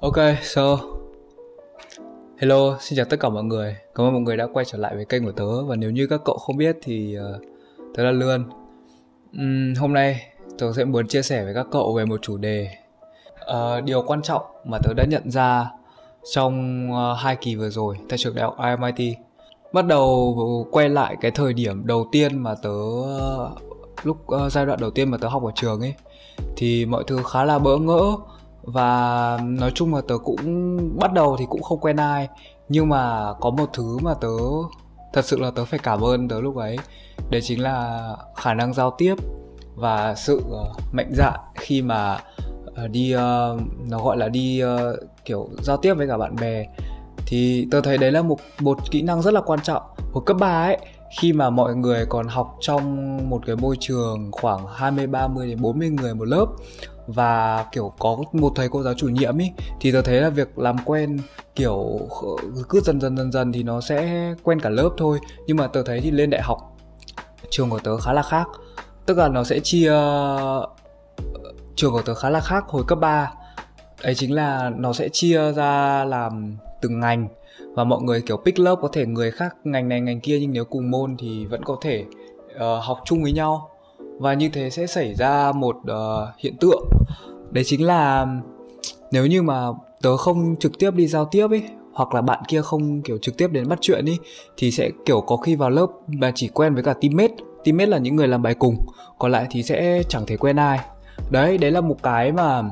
Ok, so Hello, xin chào tất cả mọi người. Cảm ơn mọi người đã quay trở lại với kênh của tớ. Và nếu như các cậu không biết thì uh, tớ là Lươn. Uhm, Hôm nay tớ sẽ muốn chia sẻ với các cậu về một chủ đề. Uh, Điều quan trọng mà tớ đã nhận ra trong uh, hai kỳ vừa rồi tại trường đại học IMIT Bắt đầu quay lại cái thời điểm đầu tiên mà tớ uh, Lúc uh, giai đoạn đầu tiên mà tớ học ở trường ấy Thì mọi thứ khá là bỡ ngỡ và nói chung là tớ cũng bắt đầu thì cũng không quen ai. Nhưng mà có một thứ mà tớ, thật sự là tớ phải cảm ơn tớ lúc ấy. Đấy chính là khả năng giao tiếp và sự ờ, mạnh dạn khi mà ờ, đi ờ, nó gọi là đi kiểu giao tiếp với cả bạn bè. Thì tớ thấy đấy là một một kỹ năng rất là quan trọng. Hồi cấp 3 ấy, khi mà mọi người còn học trong một cái môi trường khoảng 20 30 đến 40 người một lớp và kiểu có một thầy cô giáo chủ nhiệm ý thì tôi thấy là việc làm quen kiểu cứ dần dần dần dần thì nó sẽ quen cả lớp thôi. Nhưng mà tôi thấy thì lên đại học trường của tớ khá là khác. Tức là nó sẽ chia trường của tớ khá là khác hồi cấp 3 ấy chính là nó sẽ chia ra làm từng ngành. Và mọi người kiểu pick lớp có thể người khác ngành này ngành kia nhưng nếu cùng môn thì vẫn có thể uh, học chung với nhau và như thế sẽ xảy ra một uh, hiện tượng. Đấy chính là nếu như mà tớ không trực tiếp đi giao tiếp ấy hoặc là bạn kia không kiểu trực tiếp đến bắt chuyện đi thì sẽ kiểu có khi vào lớp mà chỉ quen với cả teammate. Teammate là những người làm bài cùng còn lại thì sẽ chẳng thể quen ai. Đấy đấy là một cái mà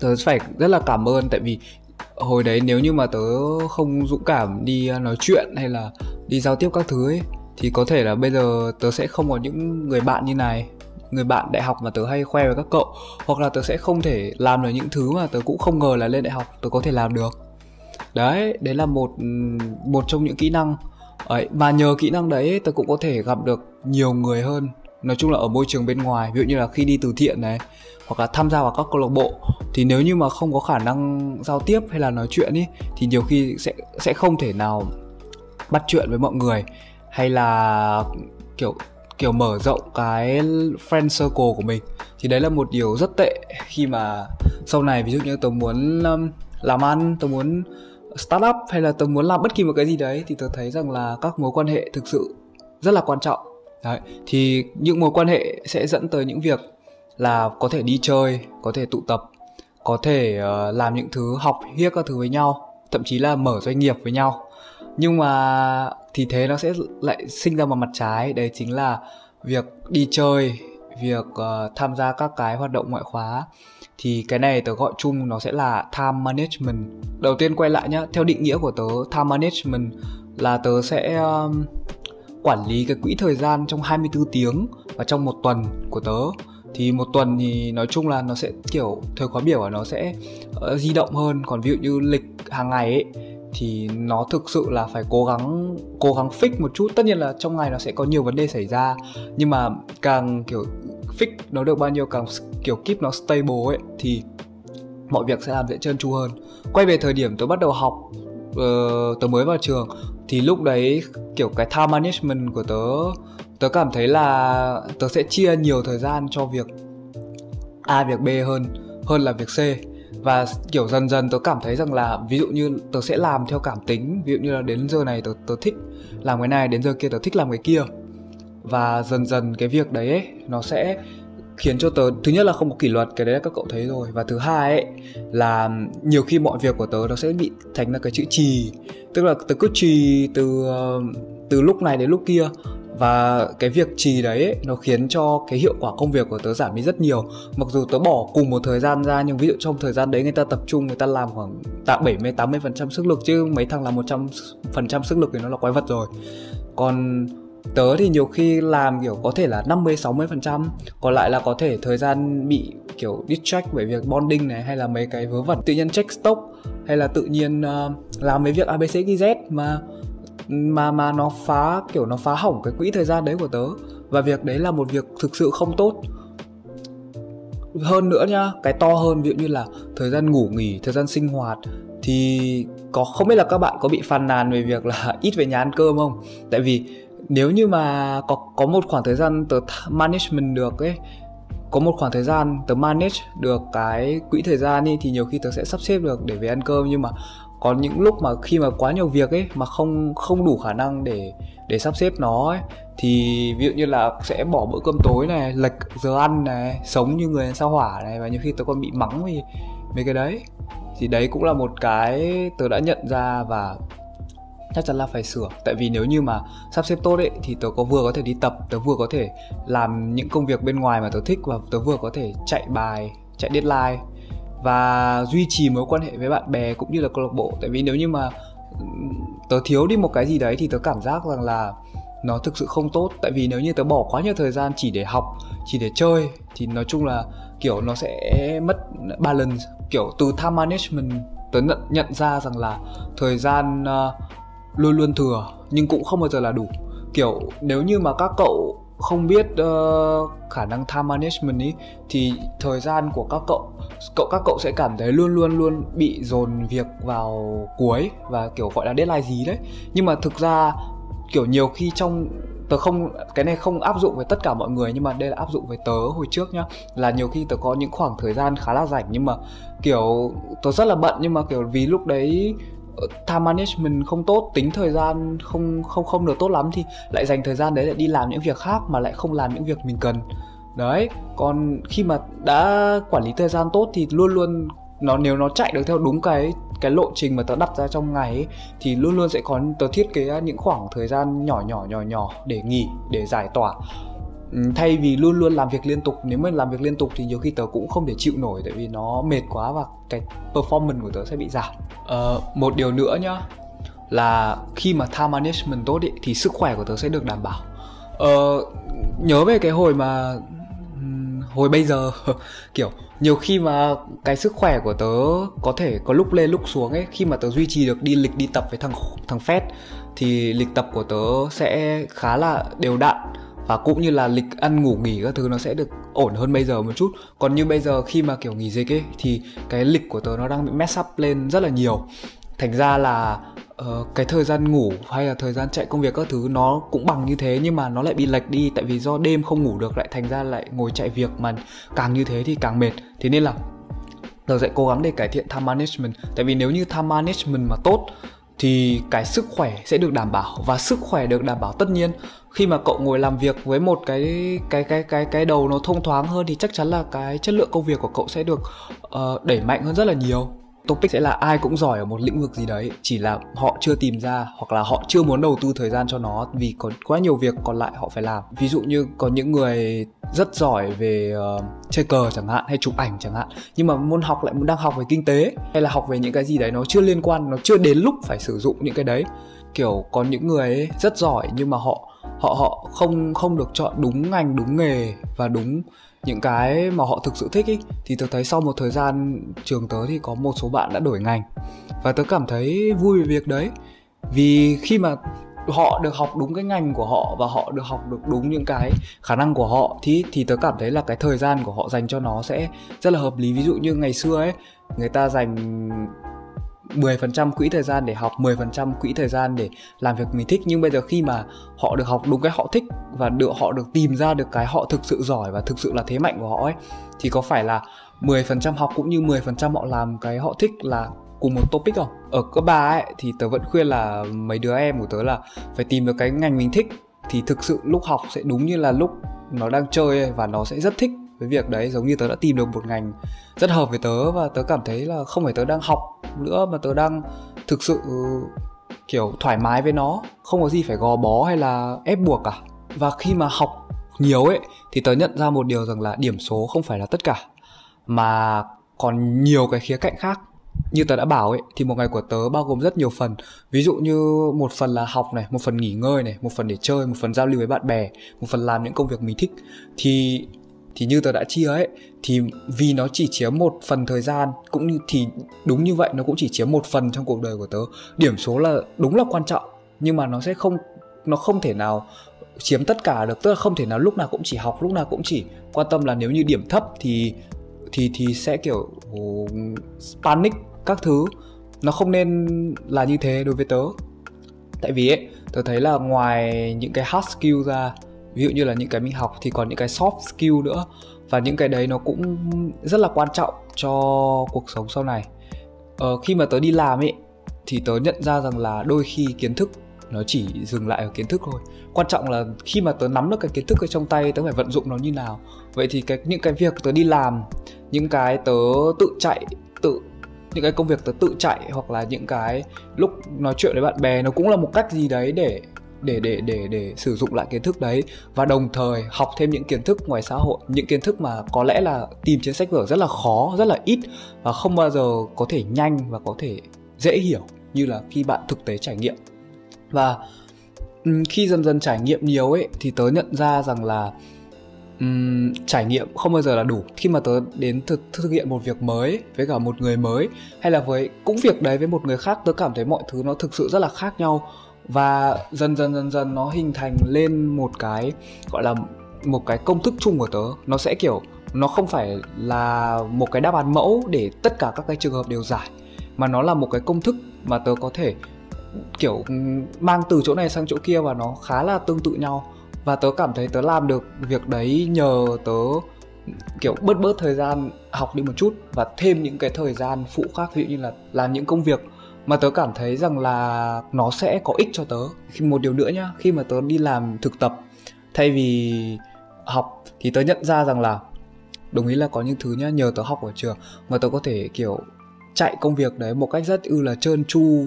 tớ phải rất là cảm ơn tại vì hồi đấy nếu như mà tớ không dũng cảm đi ờ, nói chuyện hay là đi giao tiếp các thứ ấy thì có thể là bây giờ tớ sẽ không có những người bạn như này, người bạn đại học mà tớ hay khoe với các cậu, hoặc là tớ sẽ không thể làm được những thứ mà tớ cũng không ngờ là lên đại học tớ có thể làm được. Đấy đấy là một một trong những kỹ năng. Ấy, mà nhờ kỹ năng đấy tớ cũng có thể gặp được nhiều người hơn, nói chung là ở môi trường bên ngoài, ví dụ như là khi đi từ thiện này, hoặc là tham gia vào các câu lạc bộ. Thì nếu như mà không có khả năng giao tiếp hay là nói chuyện ý, thì nhiều khi sẽ sẽ không thể nào bắt chuyện với mọi người hay là kiểu kiểu mở rộng cái friend circle của mình. Thì đấy là một điều rất tệ khi mà sau này ví dụ như tớ muốn um, làm ăn tớ muốn start up hay là tớ muốn làm bất kỳ một cái gì đấy thì tớ thấy rằng là các mối quan hệ thực sự rất là quan trọng. Đấy thì những mối quan hệ sẽ dẫn tới những việc là có thể đi chơi có thể tụ tập có thể uh, làm những thứ học hiếc các thứ với nhau thậm chí là mở doanh nghiệp với nhau nhưng mà thì thế nó sẽ lại sinh ra một mặt trái. Đấy chính là việc đi chơi việc uh, tham gia các cái hoạt động ngoại khóa. Thì cái này tớ gọi chung nó sẽ là time management. Đầu tiên quay lại nhá theo định nghĩa của tớ time management là tớ sẽ um, quản lý cái quỹ thời gian trong 24 tiếng và trong một tuần của tớ. Thì một tuần thì nói chung là nó sẽ kiểu thời khóa biểu của nó sẽ uh, di động hơn. Còn ví dụ như lịch hàng ngày ấy thì nó thực sự là phải cố gắng cố gắng fix một chút. Tất nhiên là trong ngày nó sẽ có nhiều vấn đề xảy ra nhưng mà càng kiểu fix nó được bao nhiêu càng kiểu keep nó stable ấy thì mọi việc sẽ làm dễ trơn tru hơn. Quay về thời điểm tôi bắt đầu học uh, tớ mới vào trường thì lúc đấy kiểu cái time management của tớ tớ cảm thấy là tớ sẽ chia nhiều thời gian cho việc a việc b hơn hơn là việc c và kiểu dần dần tớ cảm thấy rằng là ví dụ như tớ sẽ làm theo cảm tính ví dụ như là đến giờ này tớ tớ thích làm cái này đến giờ kia tớ thích làm cái kia. Và dần dần cái việc đấy ấy, nó sẽ khiến cho tớ thứ nhất là không có kỷ luật cái đấy là các cậu thấy rồi. Và thứ hai ấy là nhiều khi mọi việc của tớ nó sẽ bị thành ra cái chữ trì. Tức là tớ cứ trì từ ờ, từ lúc này đến lúc kia và cái việc trì đấy ấy, nó khiến cho cái hiệu quả công việc của tớ giảm đi rất nhiều. Mặc dù tớ bỏ cùng một thời gian ra nhưng ví dụ trong thời gian đấy người ta tập trung người ta làm khoảng tạm 70 80 phần trăm sức lực chứ mấy thằng làm 100 phần trăm sức lực thì nó là quái vật rồi. Còn tớ thì nhiều khi làm kiểu có thể là 50 60 phần trăm còn lại là có thể thời gian bị kiểu distract bởi việc bonding này hay là mấy cái vớ vẩn. Tự nhiên check stock hay là tự nhiên uh, làm mấy việc abc z mà mà mà nó phá, kiểu nó phá hỏng cái quỹ thời gian đấy của tớ. Và việc đấy là một việc thực sự không tốt. Hơn nữa nhá, cái to hơn, ví dụ như là thời gian ngủ nghỉ, thời gian sinh hoạt, thì có không biết là các bạn có bị phàn nàn về việc là ít về nhà ăn cơm không? Tại vì nếu như mà có có một khoảng thời gian tớ management được ấy, có một khoảng thời gian tớ manage được cái quỹ thời gian đi thì nhiều khi tớ sẽ sắp xếp được để về ăn cơm. Nhưng mà có những lúc mà khi mà quá nhiều việc ấy, mà không không đủ khả năng để để sắp xếp nó ấy, thì ví dụ như là sẽ bỏ bữa cơm tối này, lệch giờ ăn này, sống như người sao hỏa này, và nhiều khi tôi còn bị mắng vì mấy cái đấy. Thì đấy cũng là một cái tớ đã nhận ra và chắc chắn là phải sửa. Tại vì nếu như mà sắp xếp tốt ấy, thì tớ có vừa có thể đi tập, tớ vừa có thể làm những công việc bên ngoài mà tớ thích, và tớ vừa có thể chạy bài, chạy deadline và duy trì mối quan hệ với bạn bè cũng như là câu lạc bộ. Tại vì nếu như mà tớ thiếu đi một cái gì đấy thì tớ cảm giác rằng là nó thực sự không tốt. Tại vì nếu như tớ bỏ quá nhiều thời gian chỉ để học chỉ để chơi thì nói chung là kiểu nó sẽ mất balance. Kiểu từ time management tớ nhận, nhận ra rằng là thời gian uh, luôn luôn thừa nhưng cũng không bao giờ là đủ. Kiểu nếu như mà các cậu không biết uh, khả năng time management ý thì thời gian của các cậu cậu các cậu sẽ cảm thấy luôn luôn luôn bị dồn việc vào cuối và kiểu gọi là deadline gì đấy. Nhưng mà thực ra kiểu nhiều khi trong tớ không cái này không áp dụng với tất cả mọi người nhưng mà đây là áp dụng với tớ hồi trước nhá là nhiều khi tớ có những khoảng thời gian khá là rảnh nhưng mà kiểu tớ rất là bận nhưng mà kiểu vì lúc đấy Ờ, time management không tốt tính thời gian không không không được tốt lắm thì lại dành thời gian đấy để đi làm những việc khác mà lại không làm những việc mình cần. Đấy còn khi mà đã quản lý thời gian tốt thì luôn luôn nó nếu nó chạy được theo đúng cái cái lộ trình mà tớ đặt ra trong ngày ấy, thì luôn luôn sẽ có tớ thiết kế những khoảng thời gian nhỏ nhỏ nhỏ nhỏ để nghỉ để giải tỏa. Ừ, thay vì luôn luôn làm việc liên tục nếu mà làm việc liên tục thì nhiều khi tớ cũng không thể chịu nổi tại vì nó mệt quá và cái performance của tớ sẽ bị giảm. Ờ, một điều nữa nhá là khi mà time management tốt ý, thì sức khỏe của tớ sẽ được đảm bảo. Ờ, nhớ về cái hồi mà hồi bây giờ kiểu nhiều khi mà cái sức khỏe của tớ có thể có lúc lên lúc xuống ấy khi mà tớ duy trì được đi lịch đi tập với thằng thằng Fed thì lịch tập của tớ sẽ khá là đều đặn và cũng như là lịch ăn ngủ nghỉ các thứ nó sẽ được ổn hơn bây giờ một chút. Còn như bây giờ khi mà kiểu nghỉ dịch ấy thì cái lịch của tớ nó đang bị mess up lên rất là nhiều. Thành ra là uh, cái thời gian ngủ hay là thời gian chạy công việc các thứ nó cũng bằng như thế nhưng mà nó lại bị lệch đi. Tại vì do đêm không ngủ được lại thành ra lại ngồi chạy việc mà càng như thế thì càng mệt. Thế nên là tớ sẽ cố gắng để cải thiện time management. Tại vì nếu như time management mà tốt thì cái sức khỏe sẽ được đảm bảo và sức khỏe được đảm bảo tất nhiên. Khi mà cậu ngồi làm việc với một cái cái cái cái cái đầu nó thông thoáng hơn thì chắc chắn là cái chất lượng công việc của cậu sẽ được uh, đẩy mạnh hơn rất là nhiều topic sẽ là ai cũng giỏi ở một lĩnh vực gì đấy chỉ là họ chưa tìm ra hoặc là họ chưa muốn đầu tư thời gian cho nó vì có quá nhiều việc còn lại họ phải làm. Ví dụ như có những người rất giỏi về uh, chơi cờ chẳng hạn hay chụp ảnh chẳng hạn nhưng mà môn học lại muốn đang học về kinh tế hay là học về những cái gì đấy nó chưa liên quan nó chưa đến lúc phải sử dụng những cái đấy. Kiểu có những người ấy rất giỏi nhưng mà họ họ họ không không được chọn đúng ngành đúng nghề và đúng những cái mà họ thực sự thích ý, thì tớ thấy sau một thời gian trường tớ thì có một số bạn đã đổi ngành. Và tớ cảm thấy vui về việc đấy. Vì khi mà họ được học đúng cái ngành của họ và họ được học được đúng những cái khả năng của họ, thì thì tớ cảm thấy là cái thời gian của họ dành cho nó sẽ rất là hợp lý. Ví dụ như ngày xưa ấy, người ta dành 10% quỹ thời gian để học 10% quỹ thời gian để làm việc mình thích. Nhưng bây giờ khi mà họ được học đúng cái họ thích và được, họ được tìm ra được cái họ thực sự giỏi và thực sự là thế mạnh của họ ấy, thì có phải là 10% học cũng như 10% họ làm cái họ thích là cùng một topic không? Ở cấp 3 ấy, thì tớ vẫn khuyên là mấy đứa em của tớ là phải tìm được cái ngành mình thích. Thì thực sự lúc học sẽ đúng như là lúc nó đang chơi và nó sẽ rất thích với việc đấy, giống như tớ đã tìm được một ngành rất hợp với tớ và tớ cảm thấy là không phải tớ đang học nữa mà tớ đang thực sự, kiểu, thoải mái với nó. Không có gì phải gò bó hay là ép buộc cả. Và khi mà học nhiều ấy, thì tớ nhận ra một điều rằng là điểm số không phải là tất cả, mà còn nhiều cái khía cạnh khác. Như tớ đã bảo ấy, thì một ngày của tớ bao gồm rất nhiều phần. Ví dụ như một phần là học này, một phần nghỉ ngơi này, một phần để chơi, một phần giao lưu với bạn bè, một phần làm những công việc mình thích. Thì thì như tớ đã chia ấy, thì vì nó chỉ chiếm một phần thời gian, cũng như, thì đúng như vậy, nó cũng chỉ chiếm một phần trong cuộc đời của tớ. Điểm số là đúng là quan trọng, nhưng mà nó sẽ không, nó không thể nào chiếm tất cả được, tức là không thể nào lúc nào cũng chỉ học, lúc nào cũng chỉ quan tâm là nếu như điểm thấp thì thì thì sẽ kiểu ừ, panic các thứ. Nó không nên là như thế đối với tớ. Tại vì ấy, tớ thấy là ngoài những cái hard skill ra ví dụ như là những cái mình học thì còn những cái soft skill nữa. Và những cái đấy nó cũng rất là quan trọng cho cuộc sống sau này. Ờ, khi mà tớ đi làm ấy thì tớ nhận ra rằng là đôi khi kiến thức nó chỉ dừng lại ở kiến thức thôi. Quan trọng là khi mà tớ nắm được cái kiến thức ở trong tay tớ phải vận dụng nó như nào. Vậy thì cái những cái việc tớ đi làm những cái tớ tự chạy tự những cái công việc tớ tự chạy hoặc là những cái lúc nói chuyện với bạn bè nó cũng là một cách gì đấy để để để để để sử dụng lại kiến thức đấy và đồng thời học thêm những kiến thức ngoài xã hội những kiến thức mà có lẽ là tìm trên sách vở rất là khó rất là ít và không bao giờ có thể nhanh và có thể dễ hiểu như là khi bạn thực tế trải nghiệm. Và khi dần dần trải nghiệm nhiều ấy thì tớ nhận ra rằng là um, trải nghiệm không bao giờ là đủ. Khi mà tớ đến thực thực hiện một việc mới với cả một người mới hay là với cũng việc đấy với một người khác tớ cảm thấy mọi thứ nó thực sự rất là khác nhau và dần dần dần dần nó hình thành lên một cái, gọi là một cái công thức chung của tớ. Nó sẽ kiểu, nó không phải là một cái đáp án mẫu để tất cả các cái trường hợp đều giải, mà nó là một cái công thức mà tớ có thể, kiểu, mang từ chỗ này sang chỗ kia và nó khá là tương tự nhau. Và tớ cảm thấy tớ làm được việc đấy nhờ tớ, kiểu, bớt bớt thời gian học đi một chút và thêm những cái thời gian phụ khác, ví dụ như là làm những công việc mà tớ cảm thấy rằng là nó sẽ có ích cho tớ. Khi một điều nữa nhá khi mà tớ đi làm thực tập thay vì học thì tớ nhận ra rằng là đồng ý là có những thứ nhá nhờ tớ học ở trường mà tớ có thể kiểu chạy công việc đấy một cách rất ư là trơn tru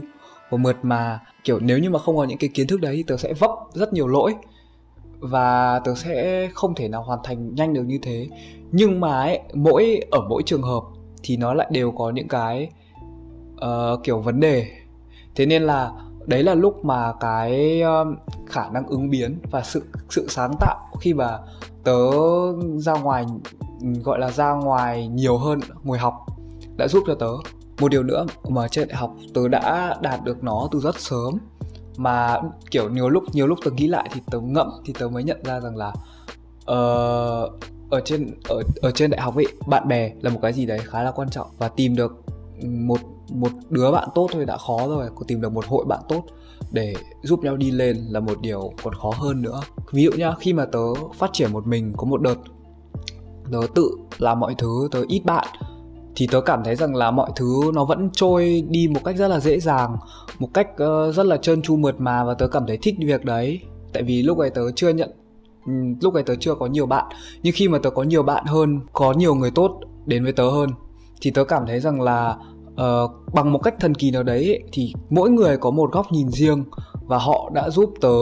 và mượt mà. Kiểu nếu như mà không có những cái kiến thức đấy thì tớ sẽ vấp rất nhiều lỗi và tớ sẽ không thể nào hoàn thành nhanh được như thế. Nhưng mà ấy, mỗi ở mỗi trường hợp thì nó lại đều có những cái uh, kiểu vấn đề. Thế nên là đấy là lúc mà cái um, khả năng ứng biến và sự sự sáng tạo khi mà tớ ra ngoài gọi là ra ngoài nhiều hơn ngồi học đã giúp cho tớ. Một điều nữa mà trên đại học tớ đã đạt được nó từ rất sớm mà kiểu nhiều lúc nhiều lúc tớ nghĩ lại thì tớ ngậm thì tớ mới nhận ra rằng là uh, ở trên ở ở trên đại học ấy bạn bè là một cái gì đấy khá là quan trọng và tìm được một một đứa bạn tốt thôi đã khó rồi có tìm được một hội bạn tốt để giúp nhau đi lên là một điều còn khó hơn nữa. Ví dụ nhá khi mà tớ phát triển một mình có một đợt tớ tự làm mọi thứ tớ ít bạn thì tớ cảm thấy rằng là mọi thứ nó vẫn trôi đi một cách rất là dễ dàng một cách uh, rất là trơn tru mượt mà và tớ cảm thấy thích việc đấy. Tại vì lúc ấy tớ chưa nhận ừ, lúc ấy tớ chưa có nhiều bạn nhưng khi mà tớ có nhiều bạn hơn có nhiều người tốt đến với tớ hơn thì tớ cảm thấy rằng là uh, bằng một cách thần kỳ nào đấy thì mỗi người có một góc nhìn riêng và họ đã giúp tớ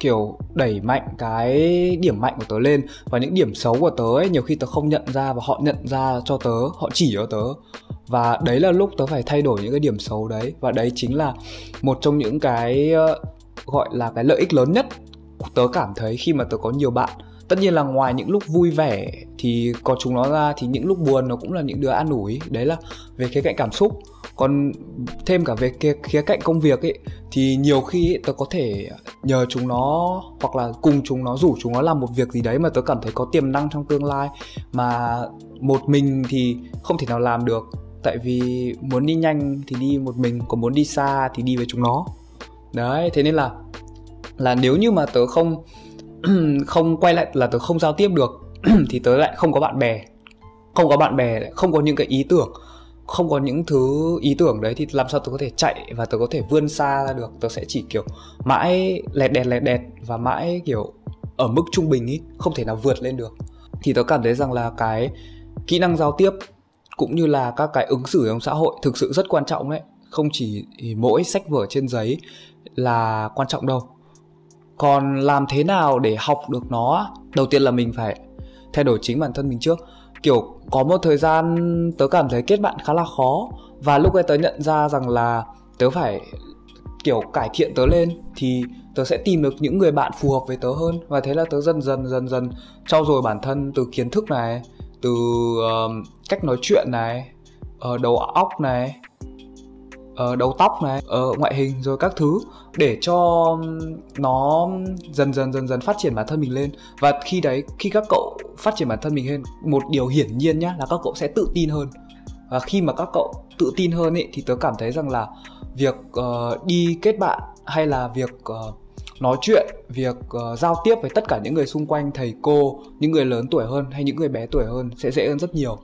kiểu đẩy mạnh cái điểm mạnh của tớ lên và những điểm xấu của tớ ấy nhiều khi tớ không nhận ra và họ nhận ra cho tớ họ chỉ cho tớ. Và đấy là lúc tớ phải thay đổi những cái điểm xấu đấy và đấy chính là một trong những cái ờ, gọi là cái lợi ích lớn nhất tớ cảm thấy khi mà tớ có nhiều bạn tất nhiên là ngoài những lúc vui vẻ thì có chúng nó ra thì những lúc buồn nó cũng là những đứa an ủi. Đấy là về khía cạnh cảm xúc. Còn thêm cả về khía, khía cạnh công việc ấy thì nhiều khi ấy, tớ có thể nhờ chúng nó hoặc là cùng chúng nó rủ chúng nó làm một việc gì đấy mà tớ cảm thấy có tiềm năng trong tương lai. Mà một mình thì không thể nào làm được. Tại vì muốn đi nhanh thì đi một mình còn muốn đi xa thì đi với chúng nó. Đấy thế nên là là nếu như mà tớ không không quay lại là tớ không giao tiếp được, thì tớ lại không có bạn bè. Không có bạn bè, không có những cái ý tưởng, không có những thứ ý tưởng đấy thì làm sao tớ có thể chạy và tớ có thể vươn xa ra được. Tớ sẽ chỉ kiểu mãi lẹt đẹt lẹt đẹt và mãi kiểu ở mức trung bình ý, không thể nào vượt lên được. Thì tớ cảm thấy rằng là cái kỹ năng giao tiếp cũng như là các cái ứng xử trong xã hội thực sự rất quan trọng đấy. Không chỉ mỗi sách vở trên giấy là quan trọng đâu còn làm thế nào để học được nó? Đầu tiên là mình phải thay đổi chính bản thân mình trước. Kiểu có một thời gian tớ cảm thấy kết bạn khá là khó và lúc ấy tớ nhận ra rằng là tớ phải kiểu cải thiện tớ lên thì tớ sẽ tìm được những người bạn phù hợp với tớ hơn. Và thế là tớ dần dần dần dần trau dồi bản thân từ kiến thức này từ uh, cách nói chuyện này uh, đầu óc này uh, đầu tóc này uh, ngoại hình rồi các thứ để cho nó dần dần dần dần phát triển bản thân mình lên. Và khi đấy khi các cậu phát triển bản thân mình lên một điều hiển nhiên nhá là các cậu sẽ tự tin hơn. Và khi mà các cậu tự tin hơn ấy thì tớ cảm thấy rằng là việc uh, đi kết bạn hay là việc uh, nói chuyện việc uh, giao tiếp với tất cả những người xung quanh thầy cô những người lớn tuổi hơn hay những người bé tuổi hơn sẽ dễ hơn rất nhiều.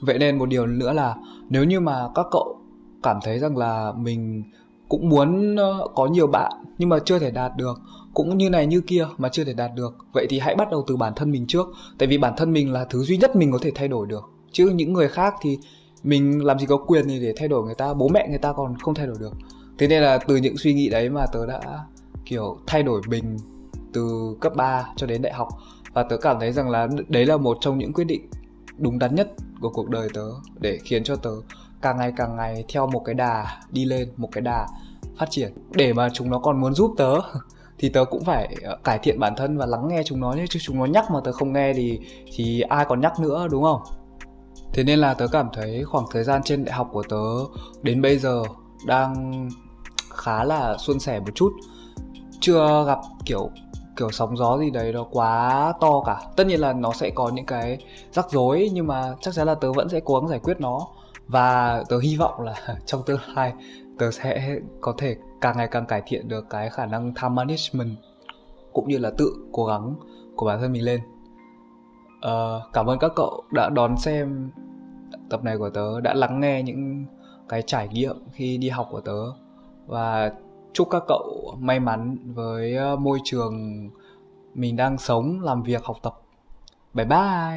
Vậy nên một điều nữa là nếu như mà các cậu cảm thấy rằng là mình cũng muốn ờ, có nhiều bạn nhưng mà chưa thể đạt được. Cũng như này như kia mà chưa thể đạt được. Vậy thì hãy bắt đầu từ bản thân mình trước. Tại vì bản thân mình là thứ duy nhất mình có thể thay đổi được. Chứ những người khác thì mình làm gì có quyền gì để thay đổi người ta. Bố mẹ người ta còn không thay đổi được. Thế nên là từ những suy nghĩ đấy mà tớ đã, kiểu, thay đổi mình từ cấp 3 cho đến đại học. Và tớ cảm thấy rằng là đấy là một trong những quyết định đúng đắn nhất của cuộc đời tớ để khiến cho tớ càng ngày càng ngày theo một cái đà đi lên, một cái đà phát triển. Để mà chúng nó còn muốn giúp tớ, thì tớ cũng phải ờ, cải thiện bản thân và lắng nghe chúng nó chứ chúng nó nhắc mà tớ không nghe thì thì ai còn nhắc nữa, đúng không? Thế nên là tớ cảm thấy khoảng thời gian trên đại học của tớ đến bây giờ đang khá là suôn sẻ một chút. Chưa gặp kiểu kiểu sóng gió gì đấy nó quá to cả. Tất nhiên là nó sẽ có những cái rắc rối, nhưng mà chắc chắn là tớ vẫn sẽ cố gắng giải quyết nó và tớ hy vọng là trong tương lai tớ sẽ có thể càng ngày càng cải thiện được cái khả năng time management cũng như là tự cố gắng của bản thân mình lên. Uh, cảm ơn các cậu đã đón xem tập này của tớ đã lắng nghe những cái trải nghiệm khi đi học của tớ. Và chúc các cậu may mắn với ờ, môi trường mình đang sống làm việc học tập. Bye bye!